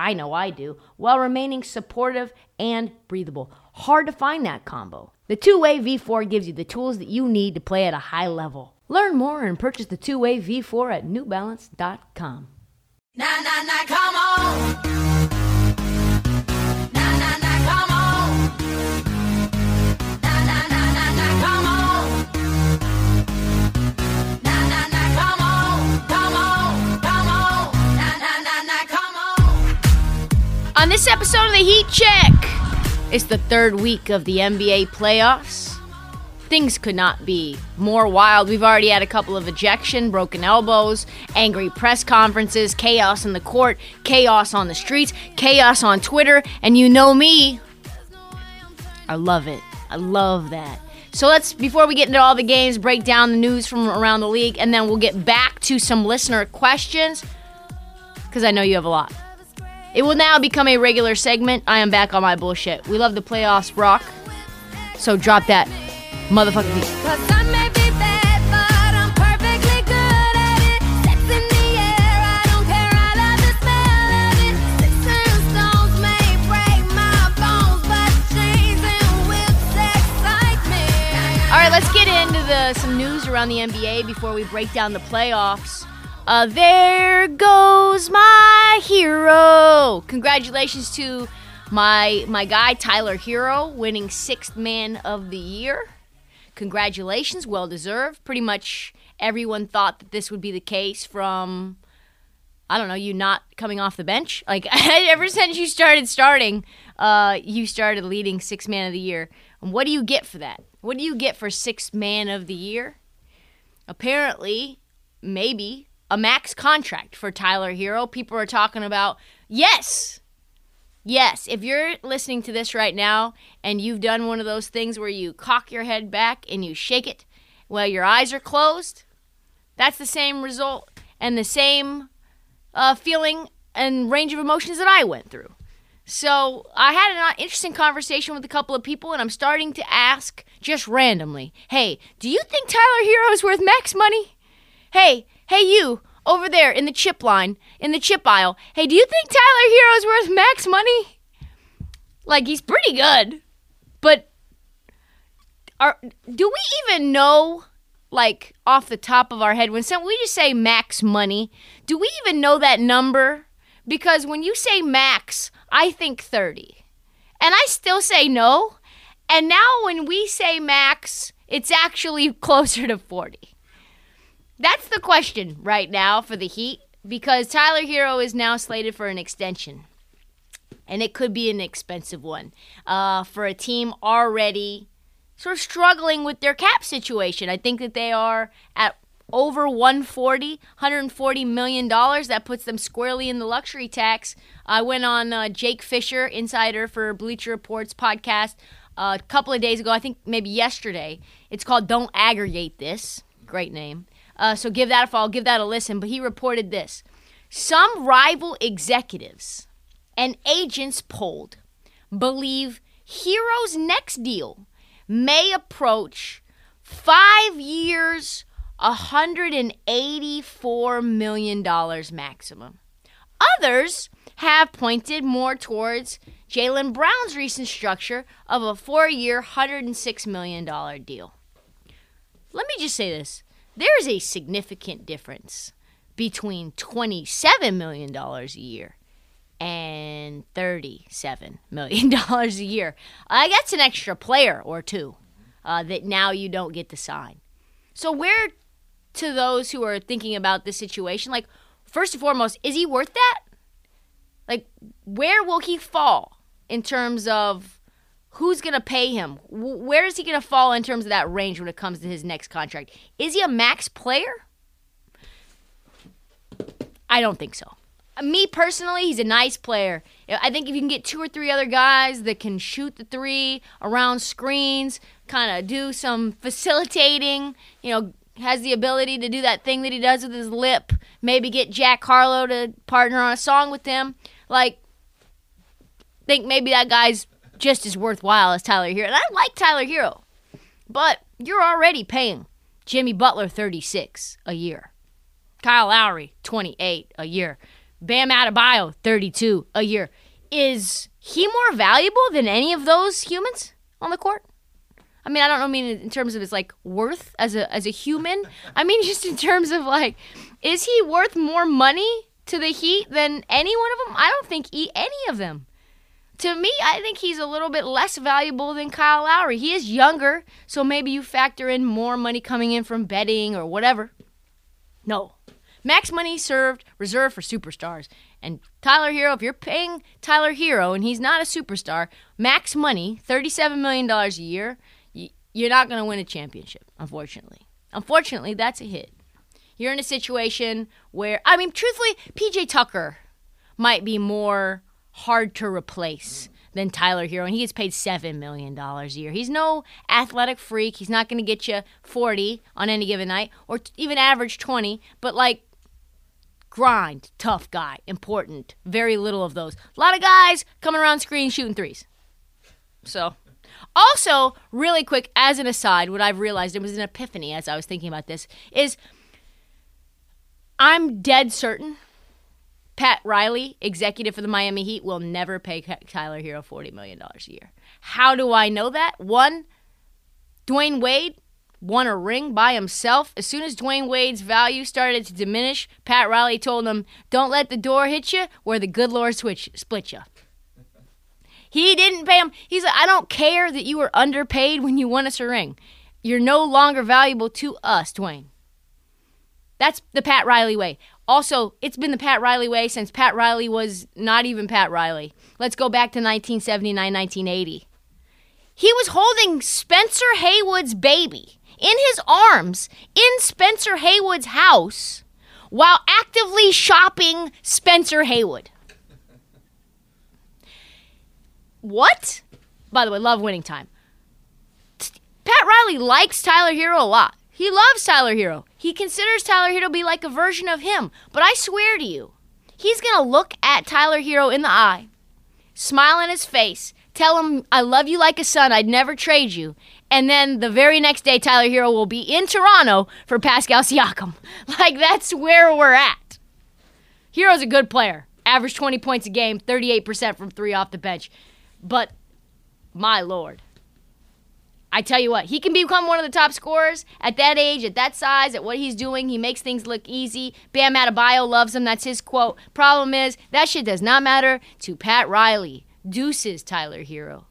I know I do, while remaining supportive and breathable. Hard to find that combo. The two way V4 gives you the tools that you need to play at a high level. Learn more and purchase the two way V4 at newbalance.com. Na na na, come on. On. This episode of the Heat Check, it's the third week of the NBA playoffs. Things could not be more wild. We've already had a couple of ejection, broken elbows, angry press conferences, chaos in the court, chaos on the streets, chaos on Twitter, and you know me. I love it. I love that. So let's, before we get into all the games, break down the news from around the league, and then we'll get back to some listener questions, because I know you have a lot. It will now become a regular segment. I am back on my bullshit. We love the playoffs, Brock. So drop that motherfucking beat. Cause I may be bad, but I'm perfectly good at it. Sex in the air, I don't care, I love the smell of it. Sticks and stones may break my bones, but chains and whips excite me. All right, let's get into the some news around the NBA before we break down the playoffs. Uh, there goes my hero. Congratulations to my my guy Tyler Herro winning sixth man of the year. Congratulations, well deserved. Pretty much everyone thought that this would be the case from I don't know, you not coming off the bench. Like ever since you started starting, uh, you started leading sixth man of the year. And what do you get for that? What do you get for sixth man of the year? Apparently, maybe a max contract for Tyler Herro. People are talking about yes. Yes, if you're listening to this right now and you've done one of those things where you cock your head back and you shake it while your eyes are closed, that's the same result and the same uh, feeling and range of emotions that I went through. So I had an interesting conversation with a couple of people, and I'm starting to ask just randomly, "Hey, do you think Tyler Herro is worth max money? Hey, hey, you over there in the chip line, in the chip aisle. Hey, do you think Tyler Herro is worth max money? Like he's pretty good, but are do we even know like off the top of our head when some we just say max money do we even know that number because when you say max i think 30 and i still say no and now when we say max it's actually closer to 40 that's the question right now for the heat because tyler herro is now slated for an extension and it could be an expensive one uh, for a team already sort of struggling with their cap situation. I think that they are at over 140, 140 million dollars. That puts them squarely in the luxury tax. I went on uh, Jake Fisher, insider for Bleacher Reports podcast, uh, a couple of days ago. I think maybe yesterday. It's called "Don't Aggregate This." Great name. Uh, so give that a follow, give that a listen. But he reported this: some rival executives and agents polled believe Herro's next deal may approach five years, $184 million maximum. Others have pointed more towards Jaylen Brown's recent structure of a four year, $106 million deal. Let me just say this there is a significant difference between $27 million a year and $37 million a year. I that's an extra player or two uh, that now you don't get to sign. So, where to those who are thinking about this situation, like, first and foremost, is he worth that? Like, where will he fall in terms of who's going to pay him? Where is he going to fall in terms of that range when it comes to his next contract? Is he a max player? I don't think so. me personally, he's a nice player. I think if you can get two or three other guys that can shoot the three around screens, kind of do some facilitating, you know, has the ability to do that thing that he does with his lip, maybe get Jack Harlow to partner on a song with him. Like, think maybe that guy's just as worthwhile as Tyler Herro. And I like Tyler Herro, but you're already paying Jimmy Butler 36 a year, Kyle Lowry 28 a year, Bam Adebayo 32 a year. Is he more valuable than any of those humans on the court? I mean, I don't know, I mean in terms of his like worth as a as a human. I mean just in terms of like, is he worth more money to the Heat than any one of them? I don't think e- any of them. To me, I think he's a little bit less valuable than Kyle Lowry. He is younger, so maybe you factor in more money coming in from betting or whatever. No. Max money served reserved for superstars. And Tyler Herro, if you're paying Tyler Herro and he's not a superstar, max money, $37 million a year, you're not going to win a championship, unfortunately. Unfortunately, that's a hit. You're in a situation where, I mean, truthfully, PJ Tucker might be more hard to replace than Tyler Herro, and he gets paid $7 million a year. He's no athletic freak. He's not going to get you 40 on any given night or t- even average 20, but like grind, tough guy, important. Very little of those. A lot of guys coming around screen shooting threes. So, also, really quick, as an aside, what I've realized, it was an epiphany as I was thinking about this, is I'm dead certain Pat Riley, executive for the Miami Heat, will never pay Tyler Herro $40 million a year. How do I know that? One, Dwyane Wade won a ring by himself. As soon as Dwyane Wade's value started to diminish, Pat Riley told him, Don't let the door hit you where the good Lord switch, split you. He didn't pay him. He's like, I don't care that you were underpaid when you won us a ring. You're no longer valuable to us, Dwyane. That's the Pat Riley way. Also, it's been the Pat Riley way since Pat Riley was not even Pat Riley. Let's go back to 1979, 1980. He was holding Spencer Haywood's baby in his arms in Spencer Haywood's house while actively shopping Spencer Haywood. What? By the way, love winning time. Pat Riley likes Tyler Herro a lot. He loves Tyler Herro. He considers Tyler Herro to be like a version of him. But I swear to you, he's going to look at Tyler Herro in the eye, smile in his face, tell him, I love you like a son, I'd never trade you. And then the very next day, Tyler Herro will be in Toronto for Pascal Siakam. Like, that's where we're at. Herro's a good player. Average 20 points a game, 38% from three off the bench. But, my lord. I tell you what, he can become one of the top scorers at that age, at that size, at what he's doing. He makes things look easy. Bam Adebayo loves him. That's his quote. Problem is, that shit does not matter to Pat Riley. Deuces, Tyler Herro.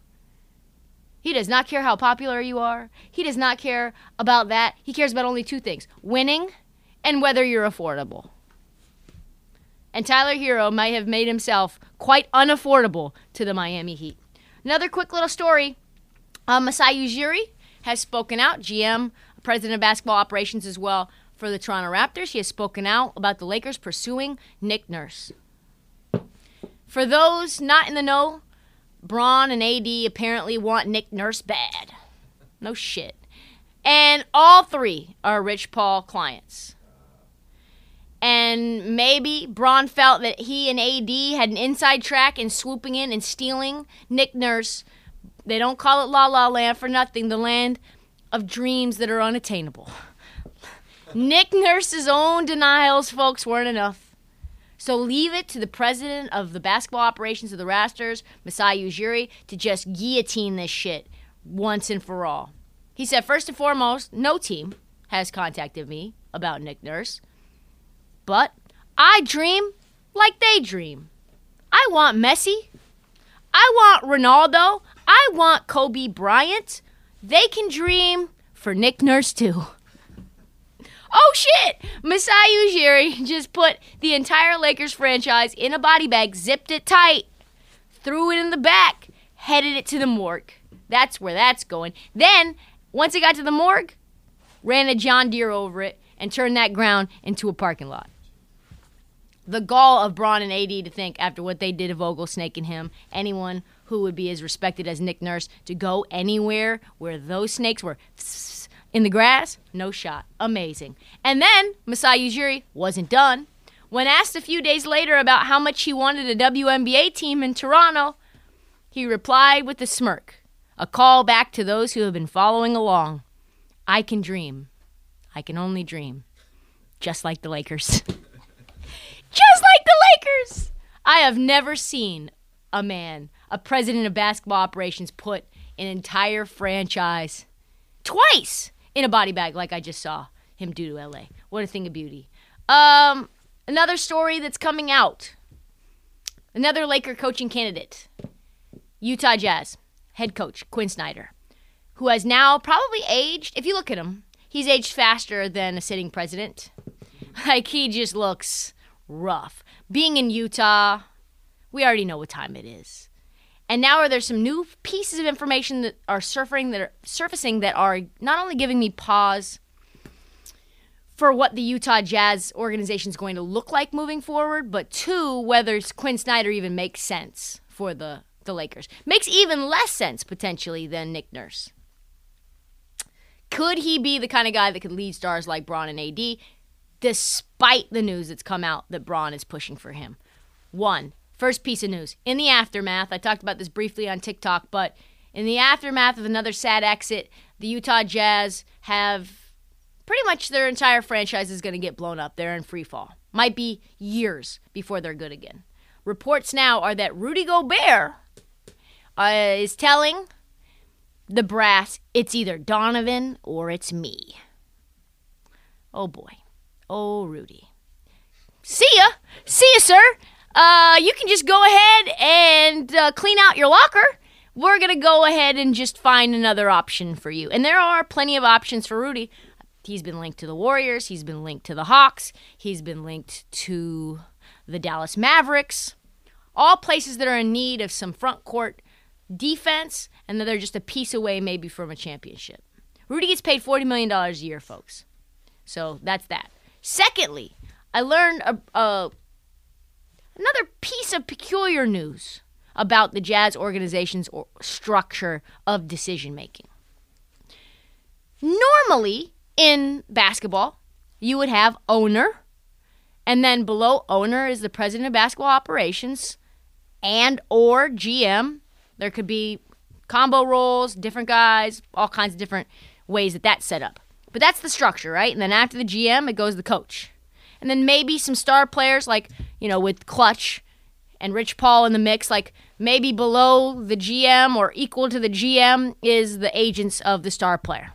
He does not care how popular you are. He does not care about that. He cares about only two things winning and whether you're affordable. And Tyler Herro might have made himself quite unaffordable to the Miami Heat. Another quick little story uh, Masai Ujiri has spoken out, GM, president of basketball operations as well for the Toronto Raptors. He has spoken out about the Lakers pursuing Nick Nurse. For those not in the know, Bron and AD apparently want Nick Nurse bad. No shit. And all three are Rich Paul clients. And maybe Bron felt that he and AD had an inside track in swooping in and stealing Nick Nurse. They don't call it La La Land for nothing, the land of dreams that are unattainable. Nick Nurse's own denials, folks, weren't enough. So leave it to the president of the basketball operations of the Raptors, Masai Ujiri, to just guillotine this shit once and for all. He said, first and foremost, no team has contacted me about Nick Nurse. But I dream like they dream. I want Messi. I want Ronaldo. I want Kobe Bryant. They can dream for Nick Nurse too. Oh shit! Masai Ujiri just put the entire Lakers franchise in a body bag, zipped it tight, threw it in the back, headed it to the morgue. That's where that's going. Then, once it got to the morgue, ran a John Deere over it and turned that ground into a parking lot. the gall of Bron and AD to think after what they did to Vogel snaking him, anyone who would be as respected as Nick Nurse to go anywhere where those snakes were in the grass, no shot. Amazing. And then Masai Ujiri wasn't done. When asked a few days later about how much he wanted a WNBA team in Toronto, he replied with a smirk, a call back to those who have been following along. I can dream. I can only dream. Just like the Lakers. Just like the Lakers! I have never seen a man, a president of basketball operations, put an entire franchise twice in a body bag like I just saw him do to LA. What a thing of beauty. Um, another story that's coming out. Another Laker coaching candidate. Utah Jazz head coach Quin Snyder, who has now probably aged, if you look at him, he's aged faster than a sitting president. Like he just looks rough. Being in Utah, we already know what time it is. And now are there some new pieces of information that are surfacing that are surfacing that are not only giving me pause for what the Utah Jazz organization is going to look like moving forward, but two, whether Quin Snyder even makes sense for the, the Lakers. Makes even less sense potentially than Nick Nurse. Could he be the kind of guy that could lead stars like Bron and AD, despite the news that's come out that Bron is pushing for him? One, first piece of news. In the aftermath, I talked about this briefly on TikTok, but in the aftermath of another sad exit, the Utah Jazz have pretty much their entire franchise is going to get blown up. They're in free fall. Might be years before they're good again. Reports now are that Rudy Gobert uh, is telling the brass it's either Donovan or it's me. Oh boy. Oh, Rudy. See ya. See ya, sir. Uh, you can just go ahead and uh, clean out your locker. We're going to go ahead and just find another option for you. And there are plenty of options for Rudy. He's been linked to the Warriors, he's been linked to the Hawks, he's been linked to the Dallas Mavericks. All places that are in need of some front court defense and that they're just a piece away maybe from a championship. Rudy gets paid $40 million a year, folks. So that's that. Secondly, I learned a, a another piece of peculiar news about the Jazz organization's or structure of decision making. Normally, in basketball, you would have owner, and then below owner is the president of basketball operations and or GM. There could be combo roles, different guys, all kinds of different ways that that's set up. But that's the structure, right? And then after the GM, it goes the coach. And then maybe some star players like, you know, with Clutch and Rich Paul in the mix, like maybe below the GM or equal to the GM is the agents of the star player.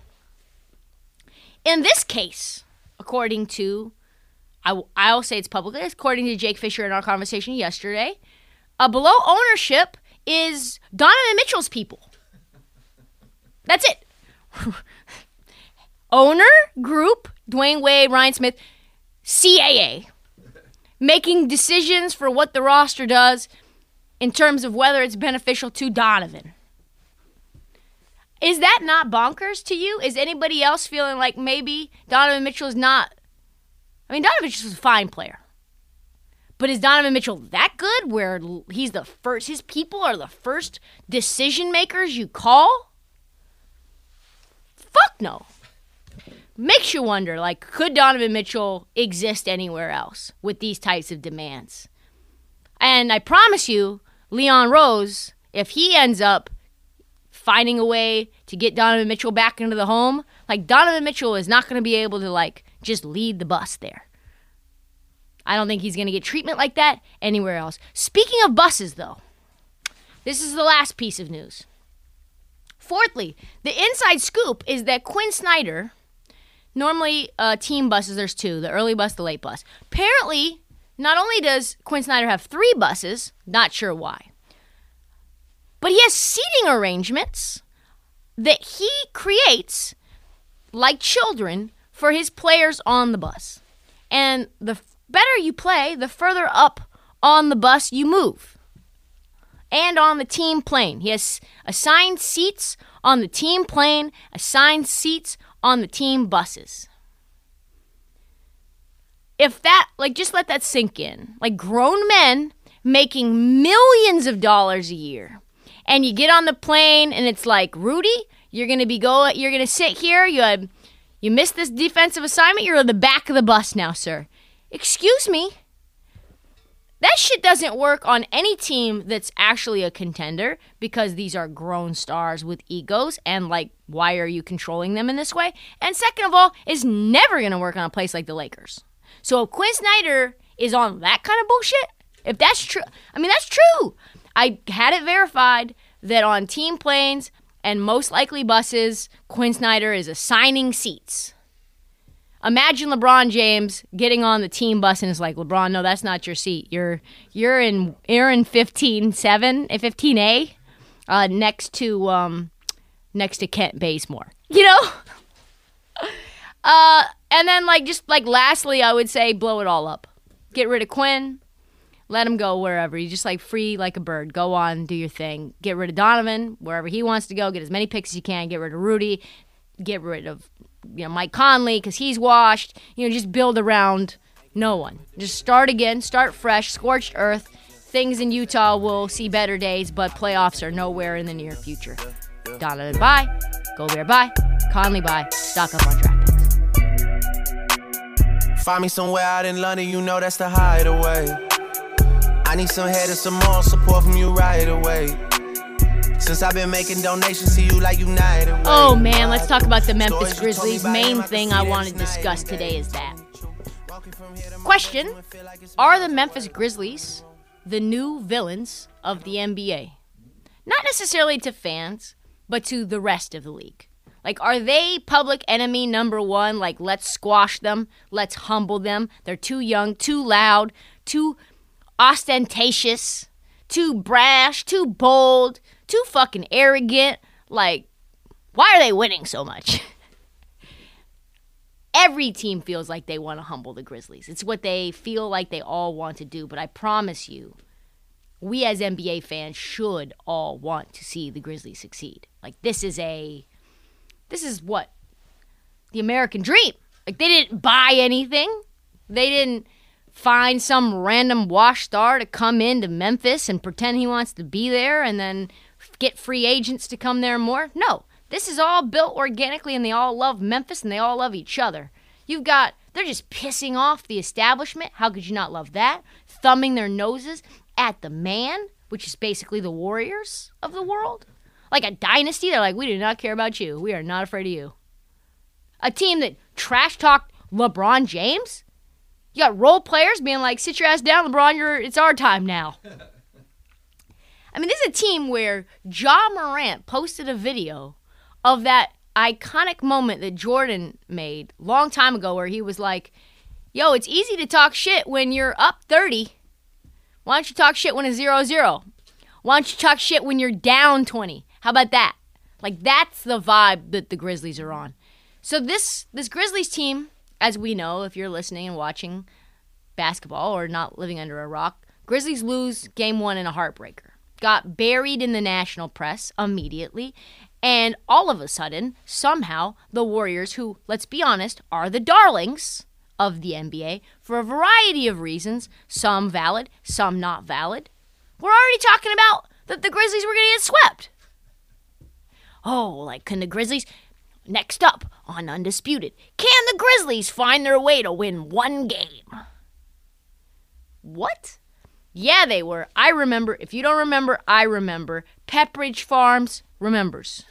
In this case, according to, I, I'll say it's publicly, according to Jake Fisher in our conversation yesterday, below ownership is Donovan Mitchell's people. That's it. Owner, group, Dwyane Wade, Ryan Smith, CAA, making decisions for what the roster does in terms of whether it's beneficial to Donovan. Is that not bonkers to you? Is anybody else feeling like maybe Donovan Mitchell is not? I mean, Donovan Mitchell's a fine player. But is Donovan Mitchell that good where he's the first, his people are the first decision makers you call? Fuck no. Makes you wonder, like, could Donovan Mitchell exist anywhere else with these types of demands? And I promise you, Leon Rose, if he ends up finding a way to get Donovan Mitchell back into the home, like Donovan Mitchell is not going to be able to like just lead the bus there. I don't think he's going to get treatment like that anywhere else. Speaking of buses though, this is the last piece of news. Fourthly, the inside scoop is that Quin Snyder, normally uh, team buses, there's two the early bus, the late bus. Apparently, not only does Quin Snyder have three buses, not sure why, but he has seating arrangements that he creates like children for his players on the bus. And the better you play, the further up on the bus you move. And on the team plane. He has assigned seats on the team plane, assigned seats on the team buses. if that, like, just let that sink in. Like, grown men making millions of dollars a year. And you get on the plane and it's like, Rudy, you're to be go you're to sit here. You had, you missed this defensive assignment. You're on the back of the bus now, sir. Excuse me. That shit doesn't work on any team that's actually a contender because these are grown stars with egos and like why are you controlling them in this way? And second of all, is never going to work on a place like the Lakers. So if Quin Snyder is on that kind of bullshit, if that's true, I mean that's true. I had it verified that on team planes and most likely buses, Quin Snyder is assigning seats. Imagine LeBron James getting on the team bus and is like, LeBron, no, that's not your seat. You're you're in you're in fifteen seven, fifteen A, uh, next to um, next to Kent Bazemore. You know. uh, and then like just like lastly, I would say blow it all up. Get rid of Quin. Let him go wherever. You just like free like a bird. Go on, do your thing. Get rid of Donovan wherever he wants to go. Get as many picks as you can. Get rid of Rudy. Get rid of you know Mike Conley because he's washed. You know, just build around no one. Just start again. Start fresh. Scorched earth. Things in Utah will see better days, but playoffs are nowhere in the near future. Donovan bye. Gobert bye. Conley bye. Stock up on draft picks. Find me somewhere out in London, you know that's the hideaway. I need some head and some more support from you right away. Since I've been making donations to you like United. Oh man, let's talk about the Memphis Grizzlies. Main thing I want to discuss today is that. Question Are the Memphis Grizzlies the new villains of the NBA? Not necessarily to fans, but to the rest of the league. Like, are they public enemy number one? Like, let's squash them, let's humble them. They're too young, too loud, too ostentatious, too brash, too bold, too fucking arrogant. Like, why are they winning so much? Every team feels like they want to humble the Grizzlies. It's what they feel like they all want to do. But I promise you, we as NBA fans should all want to see the Grizzlies succeed. Like, this is a. This is what? The American dream. Like, they didn't buy anything. They didn't find some random wash star to come into Memphis and pretend he wants to be there and then get free agents to come there more. No, this is all built organically and they all love Memphis and they all love each other. You've got, they're just pissing off the establishment. How could you not love that? Thumbing their noses at the man, which is basically the Warriors of the world. Like a dynasty, they're like, we do not care about you. We are not afraid of you. A team that trash talked LeBron James? You got role players being like, sit your ass down, LeBron, you're, it's our time now. I mean, this is a team where Ja Morant posted a video of that iconic moment that Jordan made long time ago where he was like, yo, it's easy to talk shit when you're up 30. Why don't you talk shit when it's 0 0? Why don't you talk shit when you're down 20? How about that? Like, that's the vibe that the Grizzlies are on. So, this, this Grizzlies team, as we know, if you're listening and watching basketball or not living under a rock, Grizzlies lose game one in a heartbreaker. Got buried in the national press immediately. And all of a sudden, somehow, the Warriors, who, let's be honest, are the darlings of the NBA for a variety of reasons, some valid, some not valid, we're already talking about that the Grizzlies were going to get swept. Oh, like, can the Grizzlies. Next up on Undisputed, can the Grizzlies find their way to win one game? What? Yeah, they were. I remember. If you don't remember, I remember. Pepperidge Farms remembers.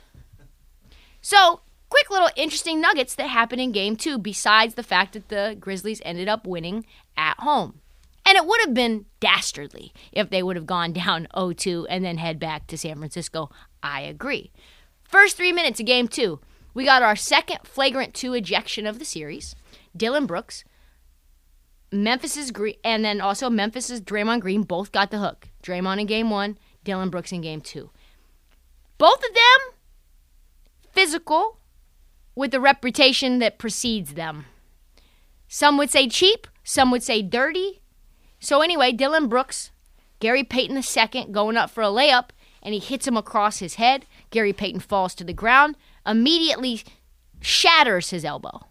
So, quick little interesting nuggets that happened in game two, besides the fact that the Grizzlies ended up winning at home. And it would have been dastardly if they would have gone down 0 2 and then head back to San Francisco. I agree. First three minutes of game two, we got our second flagrant two ejection of the series. Dillon Brooks, Memphis's Green, and then also Memphis's Draymond Green both got the hook. Draymond in game one, Dillon Brooks in game two. Both of them physical with the reputation that precedes them. Some would say cheap, some would say dirty. So anyway, Dillon Brooks, Gary Payton II going up for a layup, and he hits him across his head. Gary Payton falls to the ground, immediately shatters his elbow.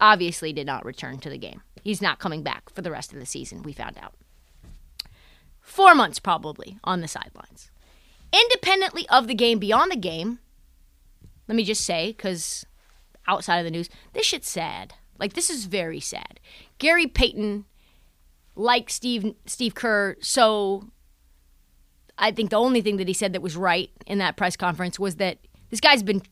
Obviously, did not return to the game. He's not coming back for the rest of the season, we found out. Four months probably on the sidelines. Independently of the game, beyond the game, let me just say, because outside of the news, this shit's sad. Like, this is very sad. Gary Payton, like Steve, Steve Kerr, so I think the only thing that he said that was right in that press conference was that this guy's been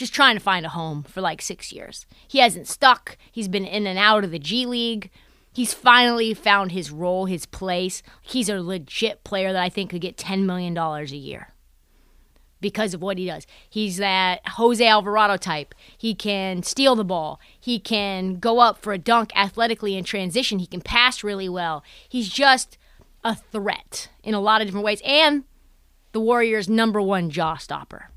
just trying to find a home for like six years. He hasn't stuck. He's been in and out of the G League. He's finally found his role, his place. He's a legit player that I think could get $10 million a year because of what he does. He's that Jose Alvarado type. He can steal the ball. He can go up for a dunk athletically in transition. He can pass really well. He's just a threat in a lot of different ways and the Warriors' number one Ja stopper.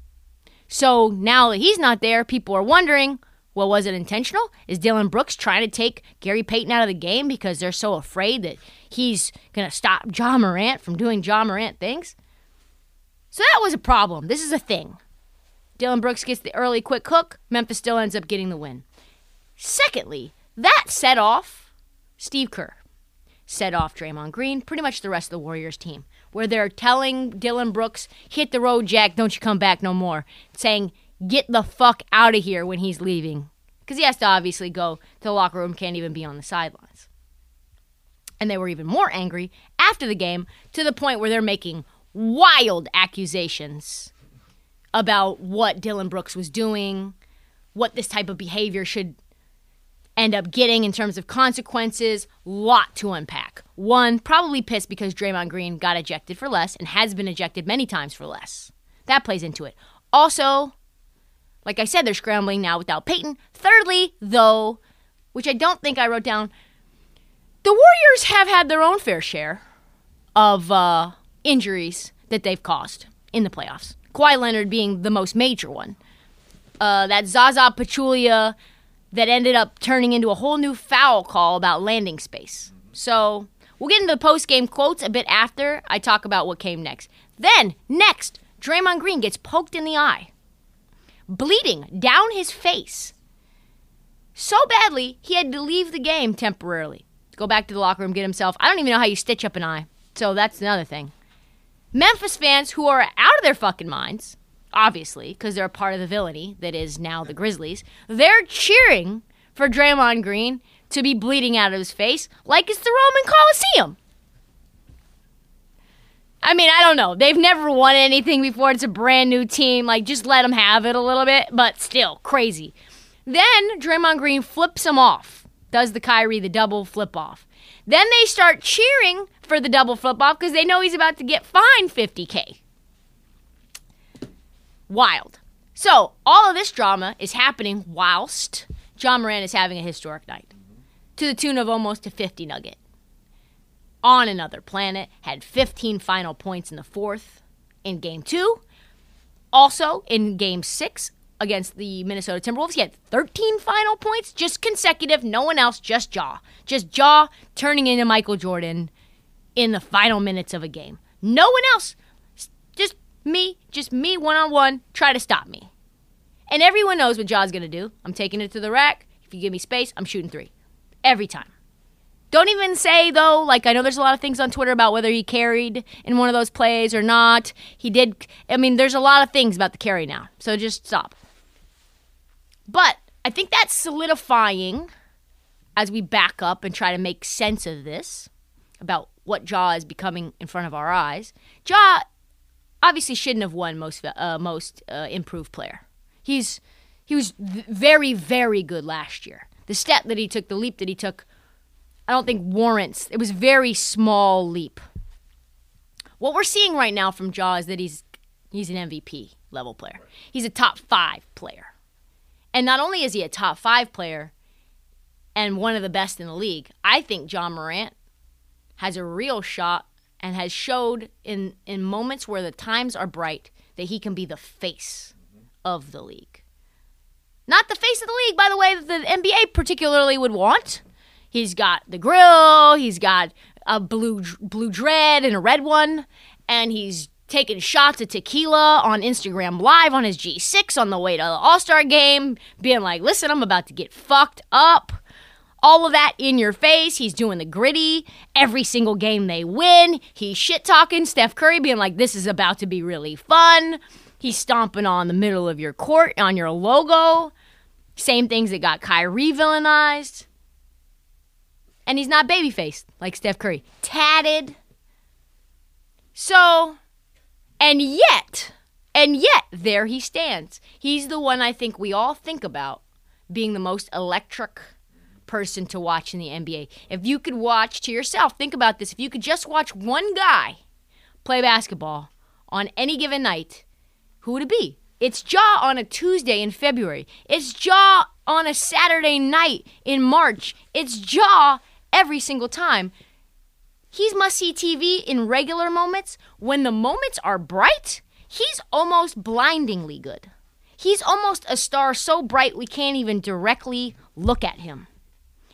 So now that he's not there, people are wondering well, was it intentional? Is Dillon Brooks trying to take Gary Payton out of the game because they're so afraid that he's going to stop Ja Morant from doing Ja Morant things? So that was a problem. This is a thing. Dillon Brooks gets the early quick hook. Memphis still ends up getting the win. Secondly, that set off Steve Kerr, set off Draymond Green, pretty much the rest of the Warriors team, where they're telling Dillon Brooks, hit the road, Jack, don't you come back no more, saying, get the fuck out of here when he's leaving. Because he has to obviously go to the locker room, can't even be on the sidelines. And they were even more angry after the game to the point where they're making wild accusations about what Dillon Brooks was doing, what this type of behavior should end up getting in terms of consequences. Lot to unpack. One, probably pissed because Draymond Green got ejected for less and has been ejected many times for less. That plays into it. Also, like I said, they're scrambling now without Payton. Thirdly, though, which I don't think I wrote down, the Warriors have had their own fair share of uh, injuries that they've caused in the playoffs. Kawhi Leonard being the most major one. Uh, that Zaza Pachulia that ended up turning into a whole new foul call about landing space. So we'll get into the post game quotes a bit after I talk about what came next. Then, next, Draymond Green gets poked in the eye bleeding down his face. So badly, he had to leave the game temporarily. Go back to the locker room, get himself. I don't even know how you stitch up an eye. So that's another thing. Memphis fans who are out of their fucking minds, obviously, because they're a part of the villainy that is now the Grizzlies, they're cheering for Draymond Green to be bleeding out of his face like it's the Roman Coliseum. I mean, I don't know. They've never won anything before. It's a brand new team. Like, just let them have it a little bit, but still, crazy. Then Draymond Green flips him off, does the Kyrie, the double flip off. Then they start cheering for the double flip off because they know he's about to get fined 50K. Wild. So, all of this drama is happening whilst Ja Morant is having a historic night to the tune of almost a 50 nugget on another planet, had 15 final points in the fourth in game two. Also, in game six against the Minnesota Timberwolves, he had 13 final points, just consecutive, no one else, just Ja. Just Ja turning into Michael Jordan in the final minutes of a game. No one else, me, just me one on one, try to stop me. And everyone knows what Ja's gonna do. I'm taking it to the rack. If you give me space, I'm shooting three. Every time. Don't even say though, like I know there's a lot of things on Twitter about whether he carried in one of those plays or not. He did. I mean, there's a lot of things about the carry now. So just stop. But I think that's solidifying as we back up and try to make sense of this about what Ja is becoming in front of our eyes. Ja obviously shouldn't have won most uh, most uh, improved player. He's he was very very good last year. The step that he took, the leap that he took I don't think warrants. It was very small leap. What we're seeing right now from Ja is that he's he's an MVP level player. He's a top five player. And not only is he a top five player and one of the best in the league, I think Ja Morant has a real shot and has showed in, in moments where the times are bright that he can be the face mm-hmm. of the league. Not the face of the league, by the way, that the NBA particularly would want. He's got the grill. He's got a blue blue dread and a red one, and he's taking shots of tequila on Instagram Live on his G6 on the way to the All Star game, being like, "Listen, I'm about to get fucked up." All of that in your face. He's doing the gritty. Every single game they win, he's shit talking Steph Curry, being like, this is about to be really fun. He's stomping on the middle of your court, on your logo. Same things that got Kyrie villainized. And he's not baby faced like Steph Curry. Tatted. So, and yet, and yet, there he stands. He's the one I think we all think about being the most electric person to watch in the NBA. If you could watch to yourself, think about this. If you could just watch one guy play basketball on any given night, who would it be? It's Ja on a Tuesday in February. It's Ja on a Saturday night in March. It's Ja every single time. He's must see TV in regular moments. When the moments are bright, he's almost blindingly good. He's almost a star so bright we can't even directly look at him.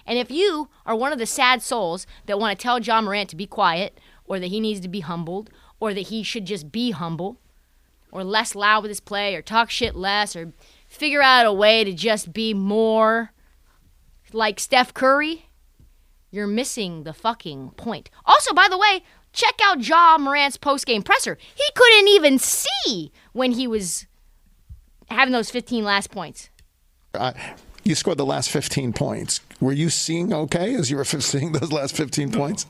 And if you are one of the sad souls that want to tell Ja Morant to be quiet, or that he needs to be humbled, or that he should just be humble, or less loud with his play, or talk shit less, or figure out a way to just be more like Steph Curry, you're missing the fucking point. Also, by the way, check out Ja Morant's post-game presser. He couldn't even see when he was having those 15 last points. Uh, you scored the last 15 points. Were you seeing okay as you were seeing those last 15 points?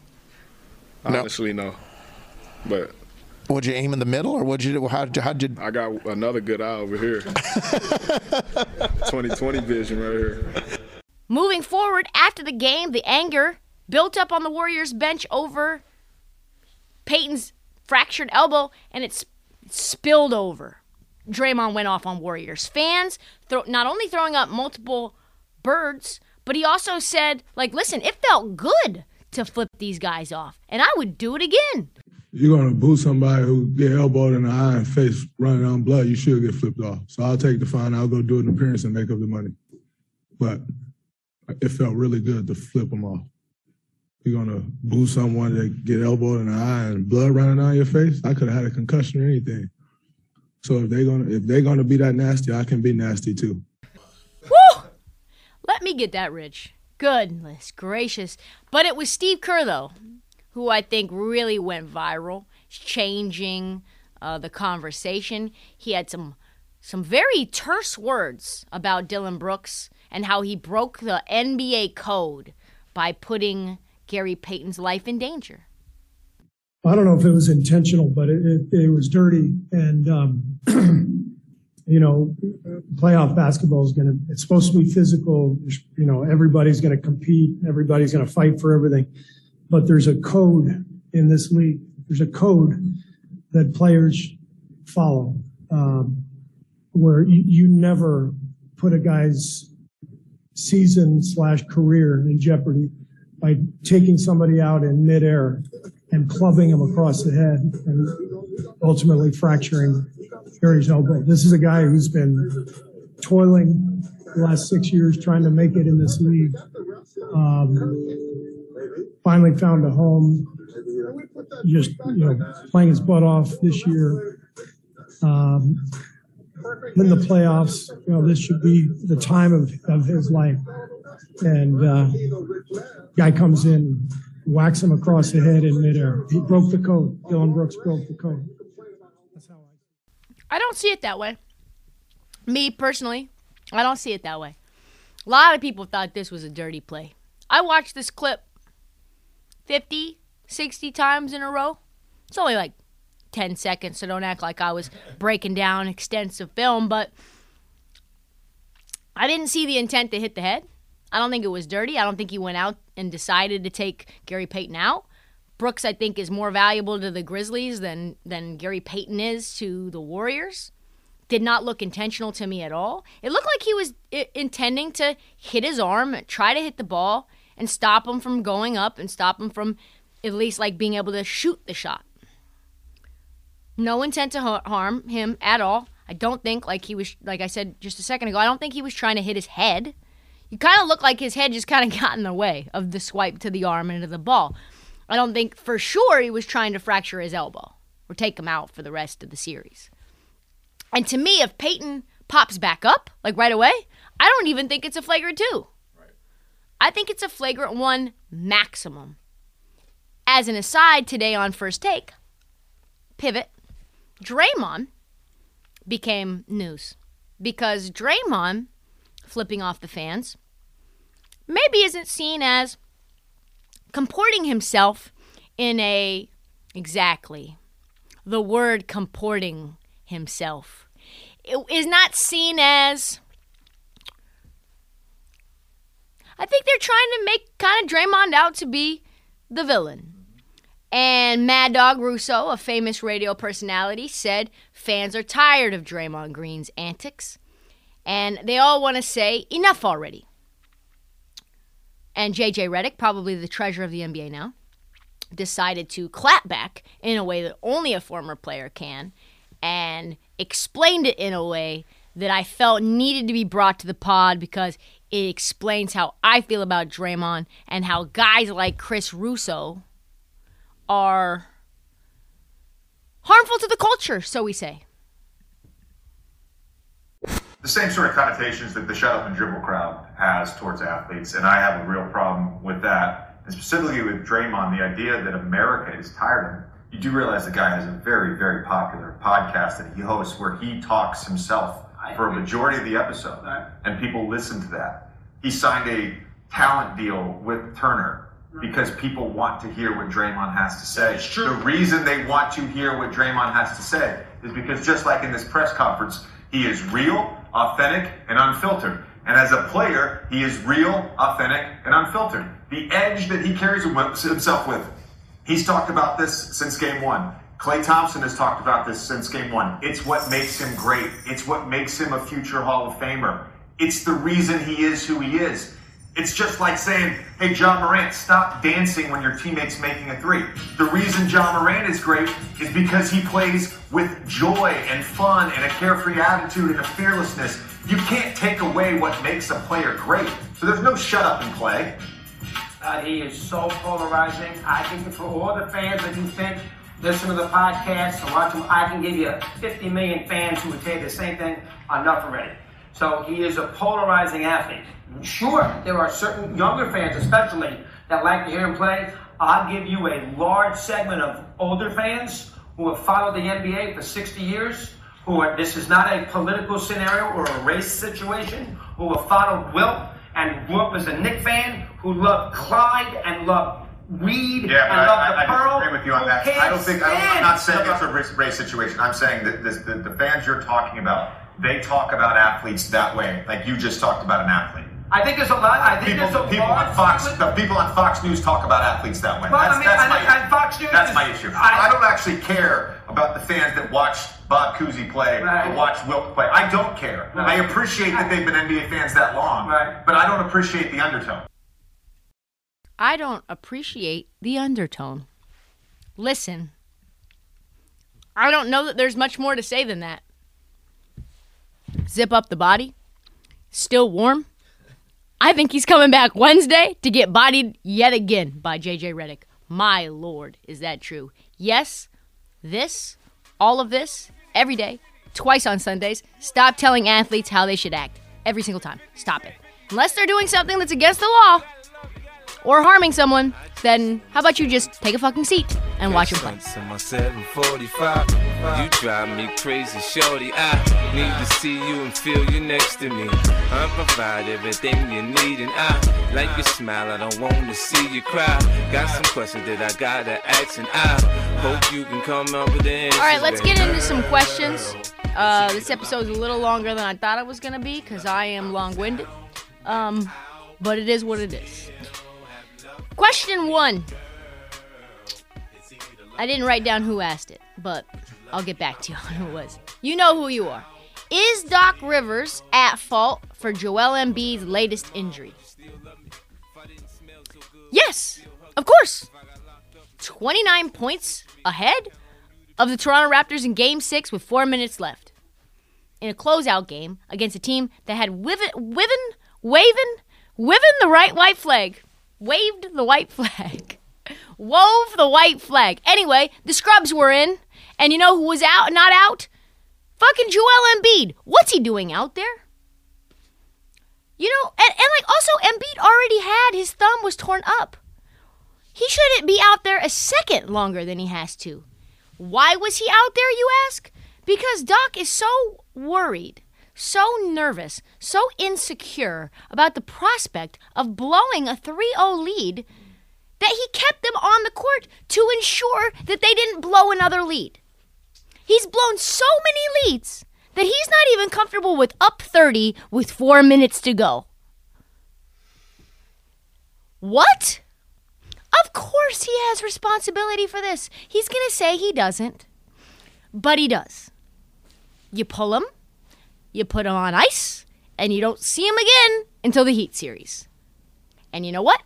No. Honestly, no. But Would you aim in the middle, or would you? How did you? How did you I got another good eye over here. 2020 vision right here. Moving forward, after the game, the anger built up on the Warriors bench over Payton's fractured elbow, and it's spilled over. Draymond went off on Warriors fans, not only throwing up multiple birds, but he also said, like, listen, it felt good to flip these guys off, and I would do it again. you're gonna boo somebody who get elbowed in the eye and face running on blood, you should get flipped off. So I'll take the fine. I'll go do an appearance and make up the money. But it felt really good to flip them off. You're gonna boo someone that get elbowed in the eye and blood running down your face. I could have had a concussion or anything. So if they're gonna if they're gonna be that nasty, I can be nasty too. Woo! Let me get that, Rich. Goodness gracious. But it was Steve Kerr, though, who I think really went viral, changing uh, the conversation. He had some some very terse words about Dillon Brooks and how he broke the NBA code by putting Gary Payton's life in danger. I don't know if it was intentional, but it, it, it was dirty. And, um, you know, playoff basketball is going to, it's supposed to be physical. You know, everybody's going to compete. Everybody's going to fight for everything. But there's a code in this league. There's a code that players follow, um, where you, you never put a guy's season slash career in jeopardy by taking somebody out in midair and clubbing him across the head and ultimately fracturing Gary's elbow. This is a guy who's been toiling the last six years trying to make it in this league. Um, finally found a home, just you know playing his butt off this year. Um, in the playoffs, you know this should be the time of, of his life, and uh, guy comes in, whacks him across the head in midair. He broke the code. Dillon Brooks broke the code. I don't see it that way. Me personally, I don't see it that way. A lot of people thought this was a dirty play. I watched this clip 50, 60 times in a row. It's only like 10 seconds, so don't act like I was breaking down extensive film, but I didn't see the intent to hit the head. I don't think it was dirty. I don't think he went out and decided to take Gary Payton out. Brooks, I think, is more valuable to the Grizzlies than than Gary Payton is to the Warriors. Did not look intentional to me at all. It looked like he was I- intending to hit his arm, try to hit the ball, and stop him from going up and stop him from at least like being able to shoot the shot. No intent to ha- harm him at all. I don't think like he was like I said just a second ago. I don't think he was trying to hit his head. You kind of look like his head just kind of got in the way of the swipe to the arm and to the ball. I don't think for sure he was trying to fracture his elbow or take him out for the rest of the series. And to me, if Payton pops back up like right away, I don't even think it's a flagrant two. I think it's a flagrant one maximum. As an aside, today on First Take, pivot, Draymond became news because Draymond flipping off the fans maybe isn't seen as comporting himself in a exactly the word comporting himself it is not seen as I think they're trying to make kind of Draymond out to be the villain. And Mad Dog Russo, a famous radio personality, said fans are tired of Draymond Green's antics and they all want to say enough already. And JJ Redick, probably the treasurer of the NBA now, decided to clap back in a way that only a former player can and explained it in a way that I felt needed to be brought to the pod because it explains how I feel about Draymond and how guys like Chris Russo are harmful to the culture, so we say. The same sort of connotations that the shut up and dribble crowd has towards athletes, and I have a real problem with that. And specifically with Draymond, the idea that America is tired of him. You do realize the guy has a very, very popular podcast that he hosts where he talks himself for a majority of the episode, and people listen to that. He signed a talent deal with Turner because people want to hear what Draymond has to say. The reason they want to hear what Draymond has to say is because just like in this press conference, he is real, authentic, and unfiltered. And as a player, he is real, authentic, and unfiltered. The edge that he carries himself with, he's talked about this since game one. Klay Thompson has talked about this since game one. It's what makes him great. It's what makes him a future Hall of Famer. It's the reason he is who he is. It's just like saying, hey, Ja Morant, stop dancing when your teammate's making a three. The reason Ja Morant is great is because he plays with joy and fun and a carefree attitude and a fearlessness. You can't take away what makes a player great. So there's no shut up and play. Uh, he is so polarizing. I think for all the fans that you think listen to the podcast and watch him, I can give you 50 million fans who would tell you the same thing. Enough already. So he is a polarizing athlete. Sure, there are certain younger fans, especially, that like to hear him play. I'll give you a large segment of older fans who have followed the NBA for 60 years. Who are, this is not a political scenario or a race situation, who have followed Wilt and grew up as a Knick fan, who loved Clyde and loved Reed Yeah, and loved I, the I, I agree with you on that. I don't think I don't, I'm not saying it's a race, race situation. I'm saying that this, the, the fans you're talking about, they talk about athletes that way, like you just talked about an athlete. I think there's a lot. I think People, there's a people large on Fox, segment- the people on Fox News talk about athletes that way. Well, that's I mean, that's and- my and issue. Fox News That's is- my issue. I- I, don't actually care about the fans that watch Bob Cousy play, Right. that watch Wilt play. I don't care. Right. I appreciate that they've been NBA fans that long, Right. but I don't appreciate the undertone. I don't appreciate the undertone. Listen, I don't know that there's much more to say than that. Zip up the body, still warm. I think he's coming back Wednesday to get bodied yet again by JJ Redick. My lord, is that true? Yes, this, all of this, every day, twice on Sundays. Stop telling athletes how they should act every single time. Stop it. Unless they're doing something that's against the law or harming someone, then how about you just take a fucking seat and watch him play? To my 745, you drive me crazy, shorty. I need to see you and feel you next to me. I provide everything you need, and I like your smile. I don't want to see you cry. Got some questions that I gotta ask, and I hope you can come up with answers. All right, let's get into some questions. Uh, this episode's a little longer than I thought it was going to be because I am long winded. Um, but it is what it is. Question one. I didn't write down who asked it, but I'll get back to you on who it was. You know who you are. Is Doc Rivers at fault for Joel Embiid's latest injury? Yes, of course. 29 points ahead of the Toronto Raptors in Game 6 with four minutes left. In a closeout game against a team that had wiven, wiven, waving, waving the right white flag. Waved the white flag. Wove the white flag. Anyway, the scrubs were in, and you know who was out, not out? Fucking Joel Embiid. What's he doing out there? You know, and, and like also Embiid already had his thumb was torn up. He shouldn't be out there a second longer than he has to. Why was he out there, you ask? Because Doc is so worried, so nervous, so insecure about the prospect of blowing a 3 0 lead that he kept them on the court to ensure that they didn't blow another lead. He's blown so many leads that he's not even comfortable with up 30 with four minutes to go. What? Of course he has responsibility for this. He's going to say he doesn't, but he does. You pull him, you put him on ice, and you don't see him again until the Heat series. And you know what?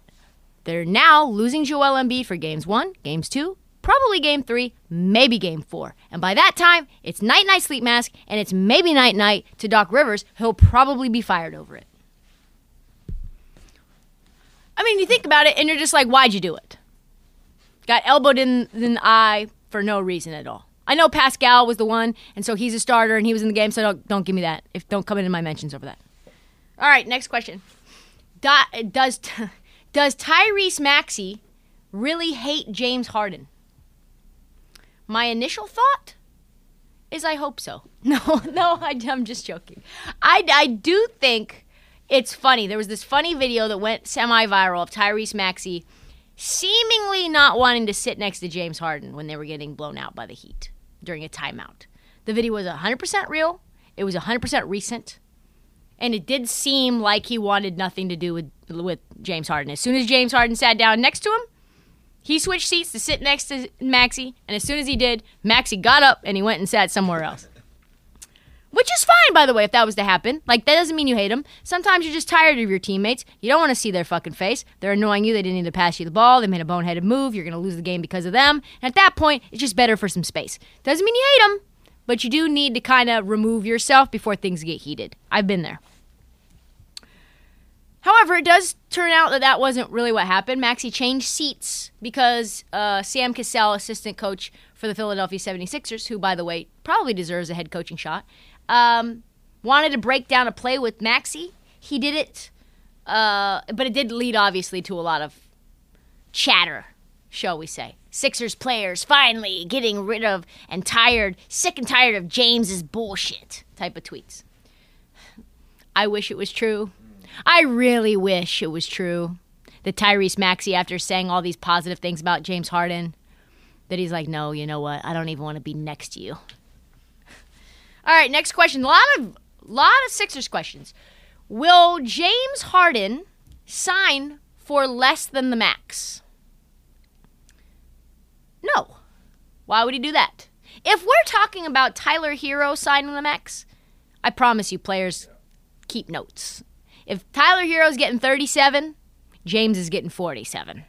They're now losing Joel Embiid for games one, games two, probably game three, maybe game four. And by that time, it's night night sleep mask, and it's maybe night night to Doc Rivers. He'll probably be fired over it. I mean, you think about it, and you're just like, why'd you do it? Got elbowed in, in the eye for no reason at all. I know Pascal was the one, and so he's a starter, and he was in the game. So don't, don't give me that. If don't come into my mentions over that. All right, next question. Do- does does Tyrese Maxey really hate James Harden? My initial thought is I hope so. No, no, I, am just joking. I, I do think it's funny. There was this funny video that went semi viral of Tyrese Maxey seemingly not wanting to sit next to James Harden when they were getting blown out by the Heat during a timeout. The video was 100% real, it was 100% recent, and it did seem like he wanted nothing to do with, with James Harden. As soon as James Harden sat down next to him, he switched seats to sit next to Maxey, and as soon as he did, Maxey got up and he went and sat somewhere else. Which is fine, by the way, if that was to happen. Like, that doesn't mean you hate them. Sometimes you're just tired of your teammates. You don't want to see their fucking face. They're annoying you. They didn't need to pass you the ball. They made a boneheaded move. You're going to lose the game because of them. And at that point, it's just better for some space. Doesn't mean you hate them, but you do need to kind of remove yourself before things get heated. I've been there. However, it does turn out that that wasn't really what happened. Maxey changed seats because uh, Sam Cassell, assistant coach for the Philadelphia 76ers, who, by the way, probably deserves a head coaching shot, um, wanted to break down a play with Maxey. He did it, uh, but it did lead, obviously, to a lot of chatter, shall we say. Sixers players finally getting rid of and tired, sick and tired of James's bullshit type of tweets. I wish it was true. I really wish it was true that Tyrese Maxey, after saying all these positive things about James Harden, that he's like, no, you know what? I don't even want to be next to you. All right, next question. A lot of lot of Sixers questions. Will James Harden sign for less than the max? No. Why would he do that? If we're talking about Tyler Herro signing the max, I promise you, players keep notes. If Tyler Herro's getting 37, James is getting 47.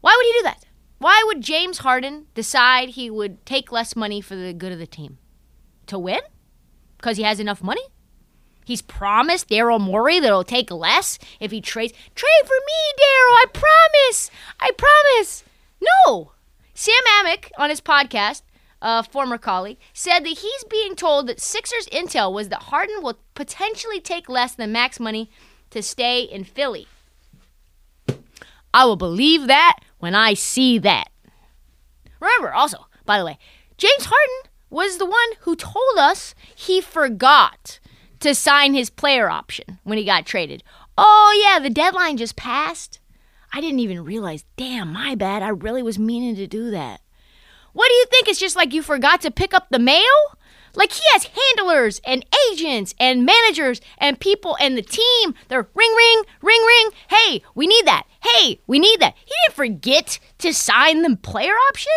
Why would he do that? Why would James Harden decide he would take less money for the good of the team? To win? Because he has enough money? He's promised Daryl Morey that he'll take less if he trades. Trade for me, Daryl. I promise. I promise. No. Sam Amick on his podcast, a former colleague, said that he's being told that Sixers intel was that Harden will potentially take less than max money to stay in Philly. I will believe that when I see that. Remember, also, by the way, James Harden was the one who told us he forgot to sign his player option when he got traded. Oh, yeah, the deadline just passed. I didn't even realize. Damn, my bad. I really was meaning to do that. What do you think? It's just like you forgot to pick up the mail? Like he has handlers and agents and managers and people and the team. They're ring, ring, ring, ring. Hey, we need that. Hey, we need that. He didn't forget to sign the player option.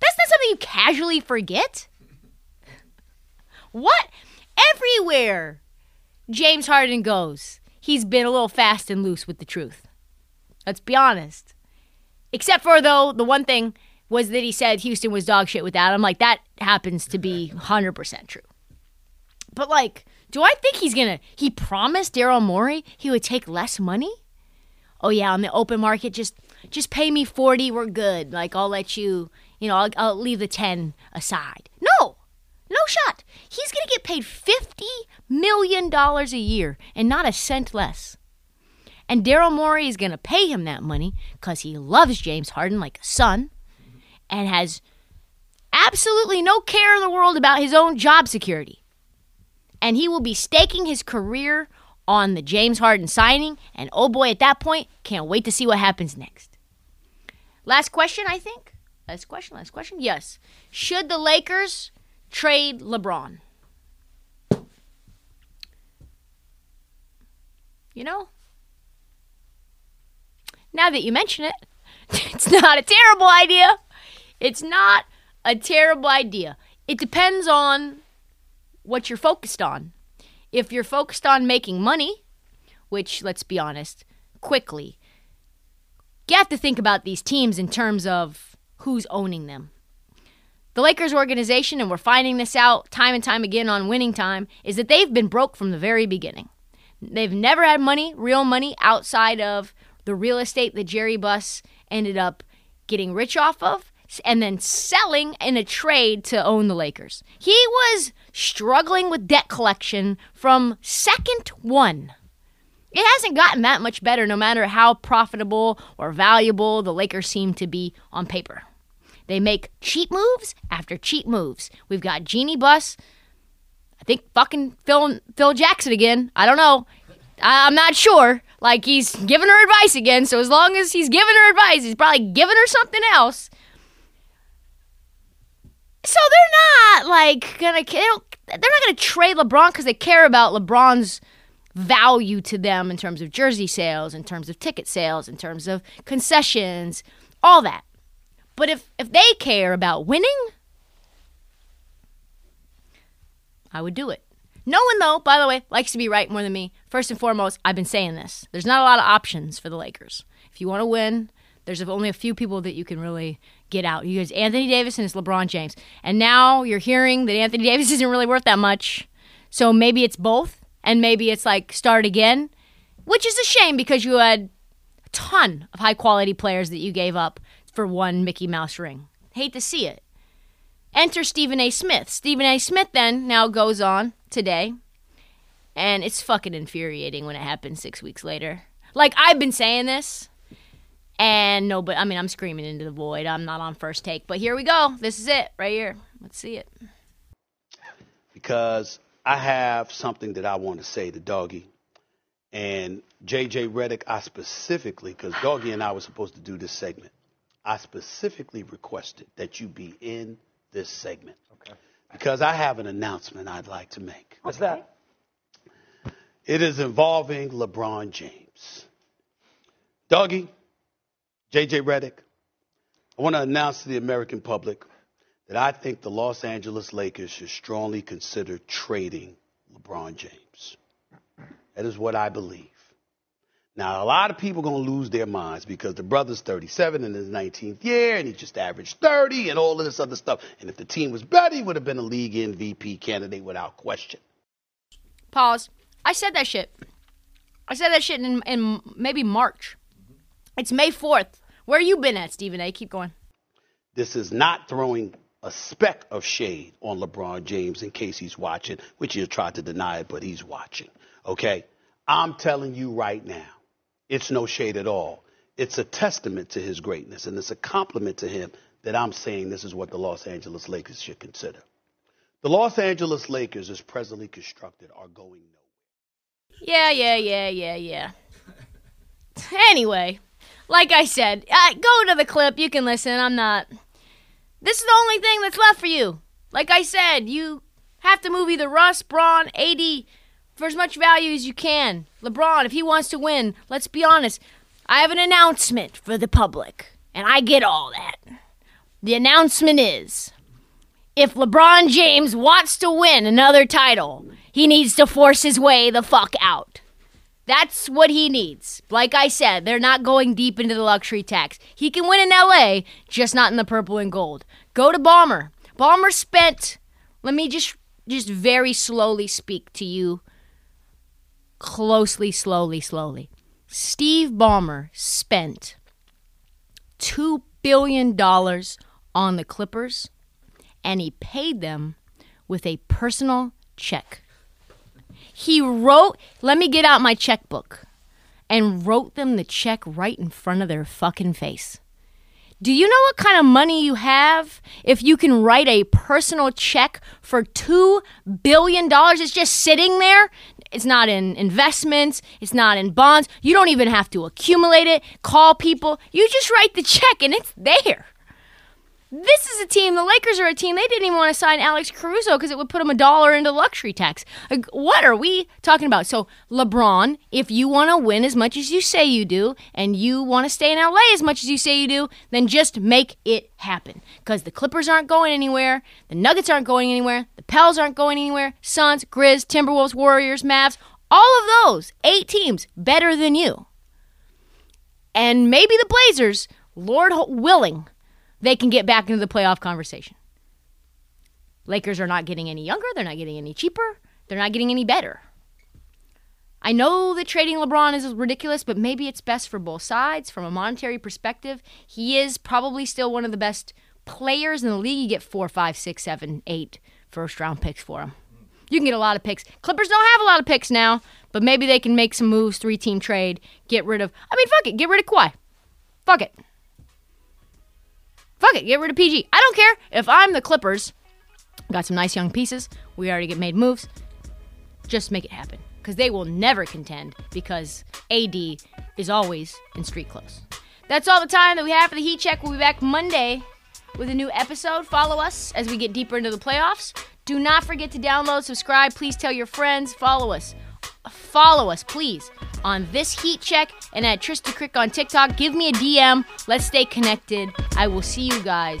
That's not something you casually forget. What? Everywhere James Harden goes, he's been a little fast and loose with the truth. Let's be honest. Except for, though, the one thing was that he said Houston was dog shit without him. Like, that happens to be 100% true. But, like, do I think he's to. He promised Daryl Morey he would take less money? Oh, yeah, on the open market, just just pay me 40, we're good. Like, I'll let you, you know, I'll, I'll leave the 10 aside. No, no shot. He's to get paid $50 million a year and not a cent less. And Daryl Morey is to pay him that money because he loves James Harden like a son and has absolutely no care in the world about his own job security. And he will be staking his career on the James Harden signing. And oh boy, at that point, can't wait to see what happens next. Last question, I think. Last question, last question. Yes. Should the Lakers trade LeBron? You know, now that you mention it, it's not a terrible idea. It's not a terrible idea. It depends on what you're focused on. If you're focused on making money, which, let's be honest, quickly, you have to think about these teams in terms of who's owning them. The Lakers organization, and we're finding this out time and time again on winning time, is that they've been broke from the very beginning. They've never had money, real money, outside of the real estate that Jerry Buss ended up getting rich off of and then selling in a trade to own the Lakers. He was struggling with debt collection from second one. It hasn't gotten that much better, no matter how profitable or valuable the Lakers seem to be on paper. They make cheap moves after cheap moves. We've got Jeanie Buss. I think fucking Phil Phil Jackson again. I don't know. I, I'm not sure. Like he's giving her advice again. So as long as he's giving her advice, he's probably giving her something else. So they're not like gonna. They don't, they're not gonna trade LeBron because they care about LeBron's value to them in terms of jersey sales, in terms of ticket sales, in terms of concessions, all that. But if if they care about winning, I would do it. No one, though, by the way, likes to be right more than me. First and foremost, I've been saying this. There's not a lot of options for the Lakers. If you want to win, there's only a few people that you can really get out. You guys, Anthony Davis and it's LeBron James. And now you're hearing that Anthony Davis isn't really worth that much. So maybe it's both, and maybe it's like start again, which is a shame because you had a ton of high quality players that you gave up for one Mickey Mouse ring. Hate to see it. Enter Stephen A. Smith. Stephen A. Smith then now goes on today, and it's fucking infuriating when it happens six weeks later. Like I've been saying this, and no, but I mean I'm screaming into the void. I'm not on first take, but here we go. This is it right here. Let's see it. because I have something that I want to say to Doggy. And JJ Redick, I specifically, because Doggy and I were supposed to do this segment, I specifically requested that you be in this segment. Okay. Because I have an announcement I'd like to make. What's that? It is involving LeBron James. Doggy, JJ Redick, I want to announce to the American public that I think the Los Angeles Lakers should strongly consider trading LeBron James. That is what I believe. Now, a lot of people are going to lose their minds because the brother's 37 in his 19th year and he just averaged 30 and all of this other stuff. And if the team was better, he would have been a league MVP candidate without question. Pause. I said that shit. I said that shit in, in maybe March. It's May 4th. Where you been at, Stephen A? Keep going. This is not throwing a speck of shade on LeBron James in case he's watching, which he'll try to deny it, but he's watching. Okay? I'm telling you right now, it's no shade at all. It's a testament to his greatness, and it's a compliment to him that I'm saying this is what the Los Angeles Lakers should consider. The Los Angeles Lakers, as presently constructed, are going nowhere. Yeah, yeah, yeah, yeah, yeah. Anyway, like I said, uh, go to the clip. You can listen. I'm not. This is the only thing that's left for you. Like I said, you have to move either Russ, Bron, AD for as much value as you can. LeBron, if he wants to win, let's be honest. I have an announcement for the public, and I get all that. The announcement is if LeBron James wants to win another title, he needs to force his way the fuck out. That's what he needs. Like I said, they're not going deep into the luxury tax. He can win in LA, just not in the purple and gold. Go to Ballmer. Ballmer spent let me just just very slowly speak to you closely, slowly, slowly. Steve Ballmer spent $2 billion on the Clippers, and he paid them with a personal check. He wrote, let me get out my checkbook, and wrote them the check right in front of their fucking face. Do you know what kind of money you have if you can write a personal check for $2 billion? It's just sitting there. It's not in investments, it's not in bonds. You don't even have to accumulate it, call people. You just write the check and it's there. This is a team. The Lakers are a team. They didn't even want to sign Alex Caruso because it would put them a dollar into luxury tax. Like, what are we talking about? So, LeBron, if you want to win as much as you say you do, and you want to stay in LA as much as you say you do, then just make it happen. Because the Clippers aren't going anywhere, the Nuggets aren't going anywhere, the Pels aren't going anywhere, Suns, Grizz, Timberwolves, Warriors, Mavs, all of those eight teams better than you. And maybe the Blazers, Lord willing, they can get back into the playoff conversation. Lakers are not getting any younger, they're not getting any cheaper, they're not getting any better. I know that trading LeBron is ridiculous, but maybe it's best for both sides from a monetary perspective. He is probably still one of the best players in the league. You get four, five, six, seven, eight first round picks for him. You can get a lot of picks. Clippers don't have a lot of picks now, but maybe they can make some moves, three team trade, get rid of. I mean, fuck it, get rid of Kawhi. Fuck it. Fuck it, get rid of PG. I don't care if I'm the Clippers. Got some nice young pieces. We already get made moves. Just make it happen because they will never contend because AD is always in street clothes. That's all the time that we have for the Heat Check. We'll be back Monday with a new episode. Follow us as we get deeper into the playoffs. Do not forget to download, subscribe. Please tell your friends. Follow us. Follow us, please, on this Heat Check and at Trista Crick on TikTok. Give me a DM. Let's stay connected. I will see you guys